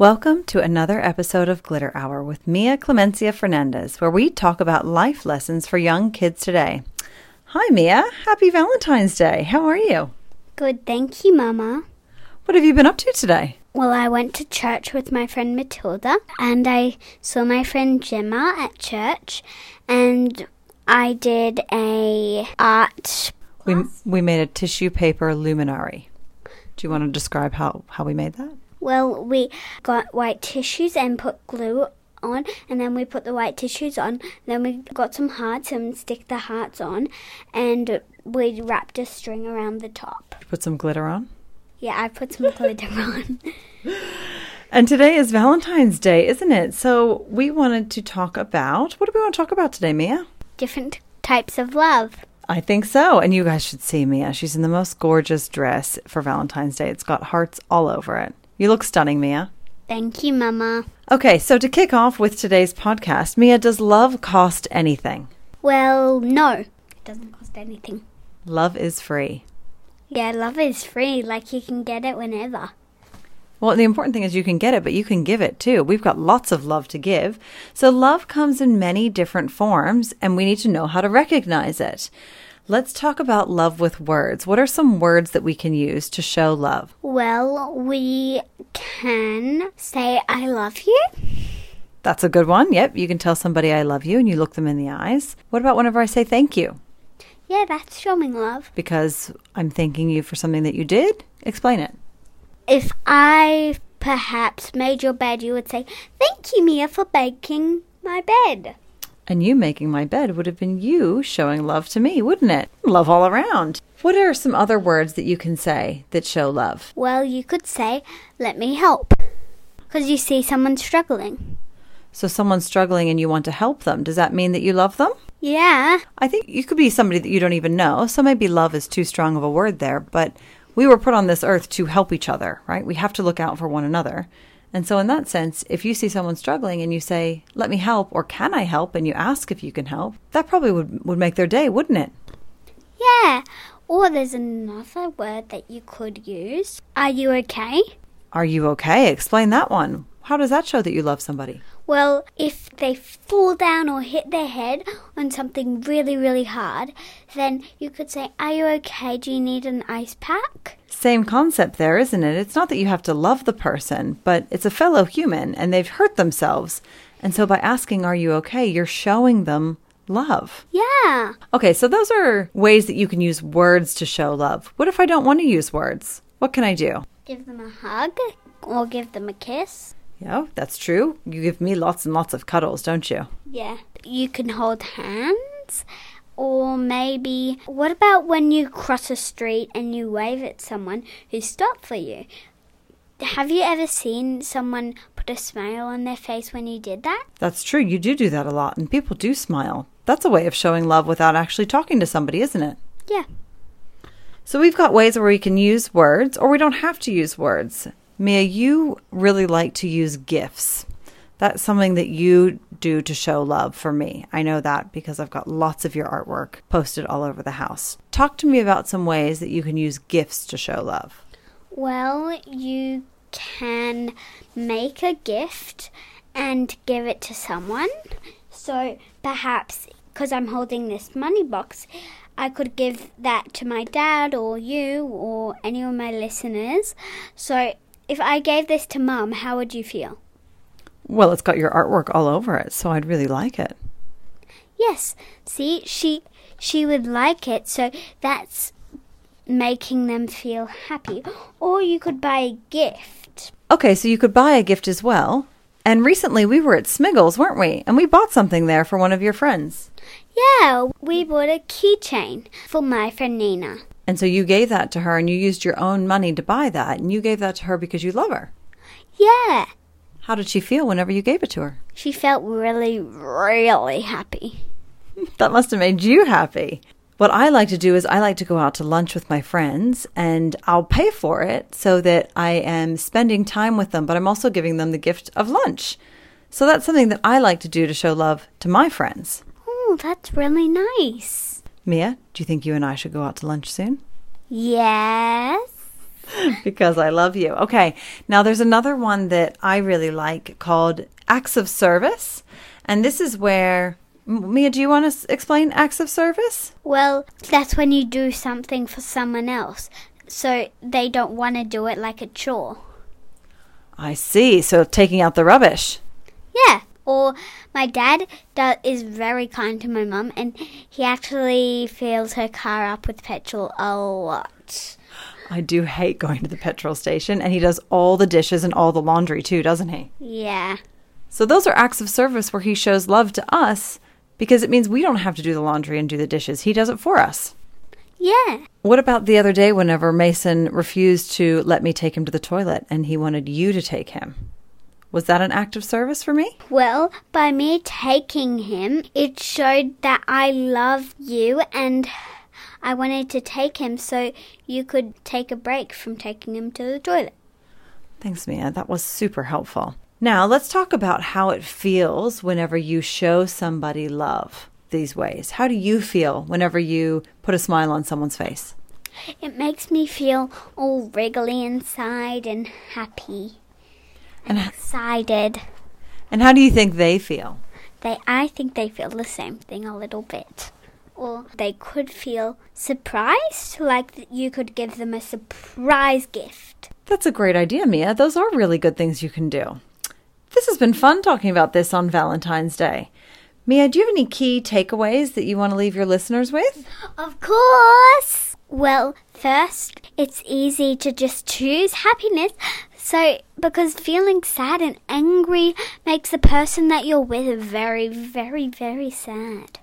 Welcome to another episode of Glitter Hour with Mia Clemencia Fernandez, where we talk about life lessons for young kids today. Hi, Mia. Happy Valentine's Day. How are you? Good, thank you, Mama. What have you been up to today? Well, I went to church with my friend Matilda, and I saw my friend Gemma at church, and I did a art. We, we made a tissue paper luminary. Do you want to describe how, how we made that? Well, we got white tissues and put glue on, and then we put the white tissues on. Then we got some hearts and stick the hearts on, and we wrapped a string around the top. Put some glitter on? Yeah, I put some glitter on. And today is Valentine's Day, isn't it? So we wanted to talk about what do we want to talk about today, Mia? Different types of love. I think so. And you guys should see Mia. She's in the most gorgeous dress for Valentine's Day. It's got hearts all over it. You look stunning, Mia. Thank you, Mama. Okay, so to kick off with today's podcast, Mia, does love cost anything? Well, no, it doesn't cost anything. Love is free. Yeah, love is free. Like you can get it whenever. Well, the important thing is you can get it, but you can give it too. We've got lots of love to give. So, love comes in many different forms, and we need to know how to recognize it. Let's talk about love with words. What are some words that we can use to show love? Well, we can say, I love you. That's a good one. Yep, you can tell somebody I love you and you look them in the eyes. What about whenever I say thank you? Yeah, that's showing love. Because I'm thanking you for something that you did? Explain it. If I perhaps made your bed, you would say, Thank you, Mia, for baking my bed. And you making my bed would have been you showing love to me, wouldn't it? Love all around. What are some other words that you can say that show love? Well, you could say, Let me help. Because you see someone struggling. So, someone's struggling and you want to help them. Does that mean that you love them? Yeah. I think you could be somebody that you don't even know. So, maybe love is too strong of a word there, but we were put on this earth to help each other, right? We have to look out for one another. And so, in that sense, if you see someone struggling and you say, Let me help, or Can I help? and you ask if you can help, that probably would, would make their day, wouldn't it? Yeah. Or there's another word that you could use. Are you okay? Are you okay? Explain that one. How does that show that you love somebody? Well, if they fall down or hit their head on something really, really hard, then you could say, Are you okay? Do you need an ice pack? Same concept there, isn't it? It's not that you have to love the person, but it's a fellow human and they've hurt themselves. And so by asking, Are you okay? you're showing them love. Yeah. Okay, so those are ways that you can use words to show love. What if I don't want to use words? What can I do? Give them a hug or give them a kiss. Yeah, that's true. You give me lots and lots of cuddles, don't you? Yeah. You can hold hands. Or maybe, what about when you cross a street and you wave at someone who stopped for you? Have you ever seen someone put a smile on their face when you did that? That's true. You do do that a lot, and people do smile. That's a way of showing love without actually talking to somebody, isn't it? Yeah. So we've got ways where we can use words or we don't have to use words. Mia, you really like to use gifts. That's something that you do to show love for me. I know that because I've got lots of your artwork posted all over the house. Talk to me about some ways that you can use gifts to show love. Well, you can make a gift and give it to someone. So perhaps because I'm holding this money box, I could give that to my dad or you or any of my listeners. So if I gave this to mum, how would you feel? Well, it's got your artwork all over it, so I'd really like it. Yes. See, she she would like it. So that's making them feel happy. Or you could buy a gift. Okay, so you could buy a gift as well. And recently we were at Smiggle's, weren't we? And we bought something there for one of your friends. Yeah, we bought a keychain for my friend Nina. And so you gave that to her and you used your own money to buy that. And you gave that to her because you love her. Yeah. How did she feel whenever you gave it to her? She felt really, really happy. That must have made you happy. What I like to do is I like to go out to lunch with my friends and I'll pay for it so that I am spending time with them, but I'm also giving them the gift of lunch. So that's something that I like to do to show love to my friends. Oh, that's really nice. Mia, do you think you and I should go out to lunch soon? Yes. because I love you. Okay. Now there's another one that I really like called acts of service. And this is where Mia, do you want to explain acts of service? Well, that's when you do something for someone else, so they don't want to do it like a chore. I see. So taking out the rubbish. Or my dad do- is very kind to my mum, and he actually fills her car up with petrol a lot. I do hate going to the petrol station, and he does all the dishes and all the laundry too, doesn't he? Yeah. So those are acts of service where he shows love to us because it means we don't have to do the laundry and do the dishes. He does it for us. Yeah. What about the other day whenever Mason refused to let me take him to the toilet and he wanted you to take him? Was that an act of service for me? Well, by me taking him, it showed that I love you and I wanted to take him so you could take a break from taking him to the toilet. Thanks, Mia. That was super helpful. Now, let's talk about how it feels whenever you show somebody love these ways. How do you feel whenever you put a smile on someone's face? It makes me feel all wriggly inside and happy And, excited. and how do you think they feel? They I think they feel the same thing a little bit. Or they could feel surprised, like that you could give them a surprise gift. That's a great idea, Mia. Those are really good things you can do. This has been fun talking about this on Valentine's Day. Mia, do you have any key takeaways that you want to leave your listeners with? Of course! Well, first, it's easy to just choose happiness. So, because feeling sad and angry makes the person that you're with very, very, very sad.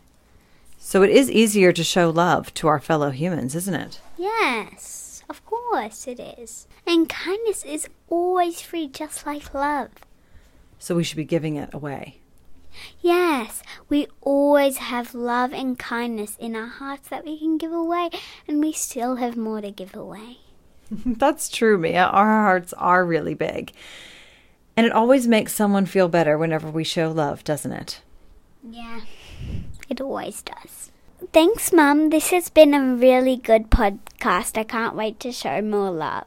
So it is easier to show love to our fellow humans, isn't it? Yes, of course it is. And kindness is always free, just like love. So we should be giving it away. Yes, we always have love and kindness in our hearts that we can give away, and we still have more to give away. That's true, Mia. Our hearts are really big. And it always makes someone feel better whenever we show love, doesn't it? Yeah, it always does. Thanks, Mum. This has been a really good podcast. I can't wait to show more love.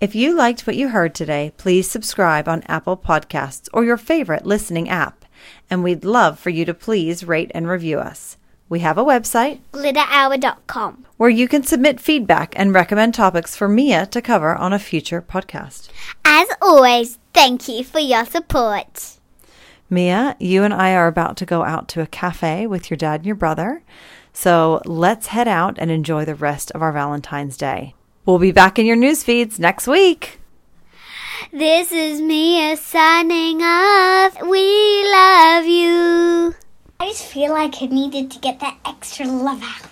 If you liked what you heard today, please subscribe on Apple Podcasts or your favorite listening app. And we'd love for you to please rate and review us. We have a website Glitterhour.com. where you can submit feedback and recommend topics for Mia to cover on a future podcast. As always, thank you for your support. Mia, you and I are about to go out to a cafe with your dad and your brother. So let's head out and enjoy the rest of our Valentine's Day. We'll be back in your news feeds next week. This is Mia signing off. We love you. I just feel like I needed to get that extra love out.